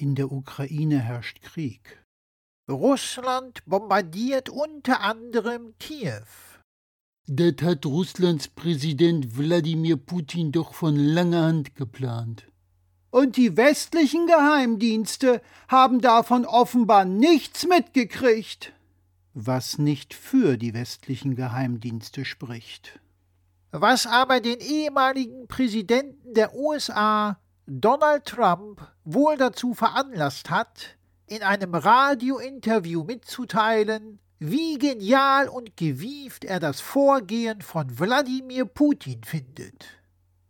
In der Ukraine herrscht Krieg. Russland bombardiert unter anderem Kiew. Das hat Russlands Präsident Wladimir Putin doch von langer Hand geplant. Und die westlichen Geheimdienste haben davon offenbar nichts mitgekriegt. Was nicht für die westlichen Geheimdienste spricht. Was aber den ehemaligen Präsidenten der USA, Donald Trump, wohl dazu veranlasst hat, in einem Radiointerview mitzuteilen, wie genial und gewieft er das Vorgehen von Wladimir Putin findet.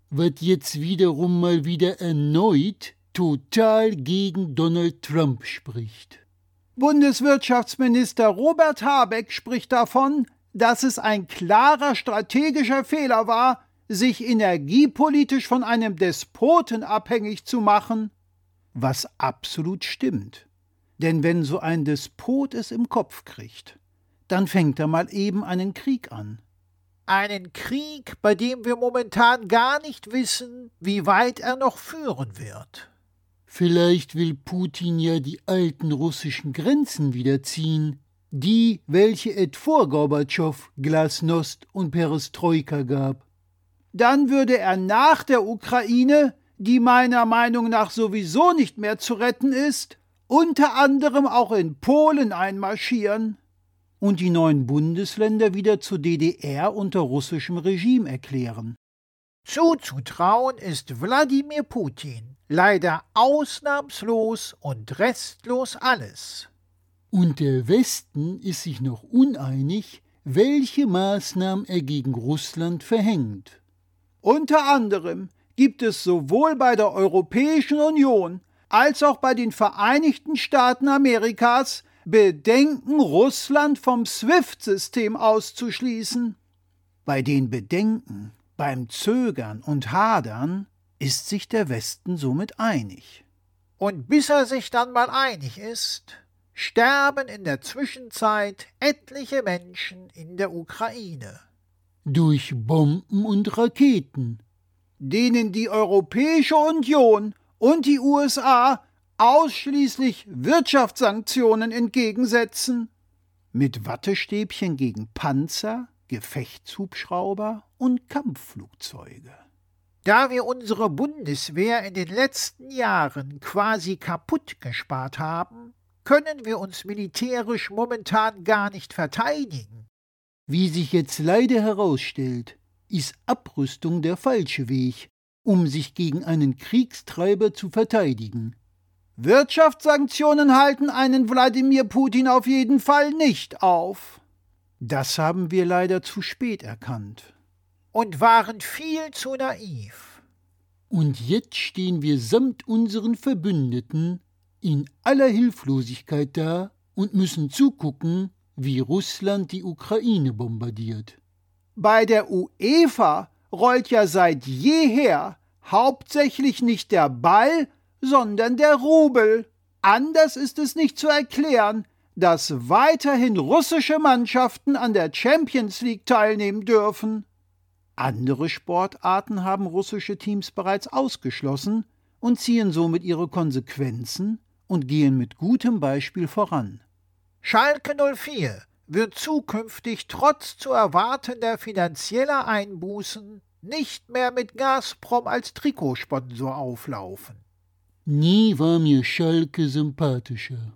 Wird jetzt wiederum mal wieder erneut total gegen Donald Trump spricht. Bundeswirtschaftsminister Robert Habeck spricht davon, dass es ein klarer strategischer Fehler war, sich energiepolitisch von einem Despoten abhängig zu machen, was absolut stimmt. Denn wenn so ein Despot es im Kopf kriegt, dann fängt er mal eben einen Krieg an. Einen Krieg, bei dem wir momentan gar nicht wissen, wie weit er noch führen wird. Vielleicht will Putin ja die alten russischen Grenzen wiederziehen, die, welche et vor Gorbatschow Glasnost und Perestroika gab. Dann würde er nach der Ukraine, die meiner Meinung nach sowieso nicht mehr zu retten ist, unter anderem auch in Polen einmarschieren und die neuen Bundesländer wieder zur DDR unter russischem Regime erklären. Zuzutrauen ist Wladimir Putin leider ausnahmslos und restlos alles. Und der Westen ist sich noch uneinig, welche Maßnahmen er gegen Russland verhängt. Unter anderem gibt es sowohl bei der Europäischen Union als auch bei den Vereinigten Staaten Amerikas Bedenken, Russland vom SWIFT-System auszuschließen. Bei den Bedenken, beim Zögern und Hadern ist sich der Westen somit einig. Und bis er sich dann mal einig ist, sterben in der Zwischenzeit etliche Menschen in der Ukraine. Durch Bomben und Raketen, denen die Europäische Union und die USA ausschließlich Wirtschaftssanktionen entgegensetzen. Mit Wattestäbchen gegen Panzer, Gefechtshubschrauber und Kampfflugzeuge. Da wir unsere Bundeswehr in den letzten Jahren quasi kaputt gespart haben, können wir uns militärisch momentan gar nicht verteidigen. Wie sich jetzt leider herausstellt, ist Abrüstung der falsche Weg, um sich gegen einen Kriegstreiber zu verteidigen. Wirtschaftssanktionen halten einen Wladimir Putin auf jeden Fall nicht auf. Das haben wir leider zu spät erkannt. Und waren viel zu naiv. Und jetzt stehen wir samt unseren Verbündeten in aller Hilflosigkeit da und müssen zugucken, wie Russland die Ukraine bombardiert. Bei der UEFA rollt ja seit jeher hauptsächlich nicht der Ball, sondern der Rubel. Anders ist es nicht zu erklären, dass weiterhin russische Mannschaften an der Champions League teilnehmen dürfen. Andere Sportarten haben russische Teams bereits ausgeschlossen und ziehen somit ihre Konsequenzen und gehen mit gutem Beispiel voran. Schalke 04 wird zukünftig trotz zu erwartender finanzieller Einbußen nicht mehr mit Gazprom als Trikotsponsor auflaufen. Nie war mir Schalke sympathischer.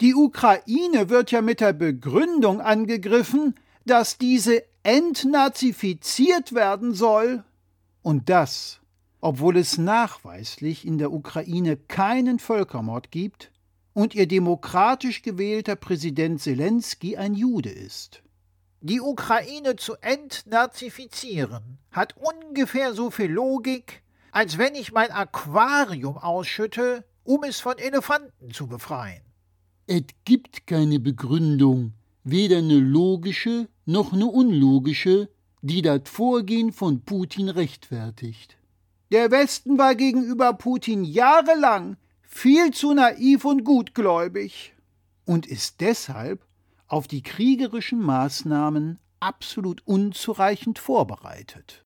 Die Ukraine wird ja mit der Begründung angegriffen, dass diese entnazifiziert werden soll. Und das, obwohl es nachweislich in der Ukraine keinen Völkermord gibt und ihr demokratisch gewählter Präsident Zelensky ein Jude ist. Die Ukraine zu entnazifizieren hat ungefähr so viel Logik, als wenn ich mein Aquarium ausschütte, um es von Elefanten zu befreien. Es gibt keine Begründung, weder eine logische noch eine unlogische, die das Vorgehen von Putin rechtfertigt. Der Westen war gegenüber Putin jahrelang viel zu naiv und gutgläubig und ist deshalb auf die kriegerischen Maßnahmen absolut unzureichend vorbereitet.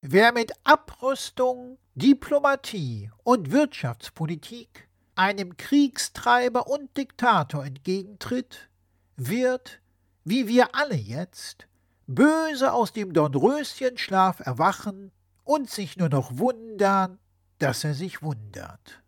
Wer mit Abrüstung, Diplomatie und Wirtschaftspolitik einem Kriegstreiber und Diktator entgegentritt, wird, wie wir alle jetzt, böse aus dem Dornröschenschlaf erwachen und sich nur noch wundern, dass er sich wundert.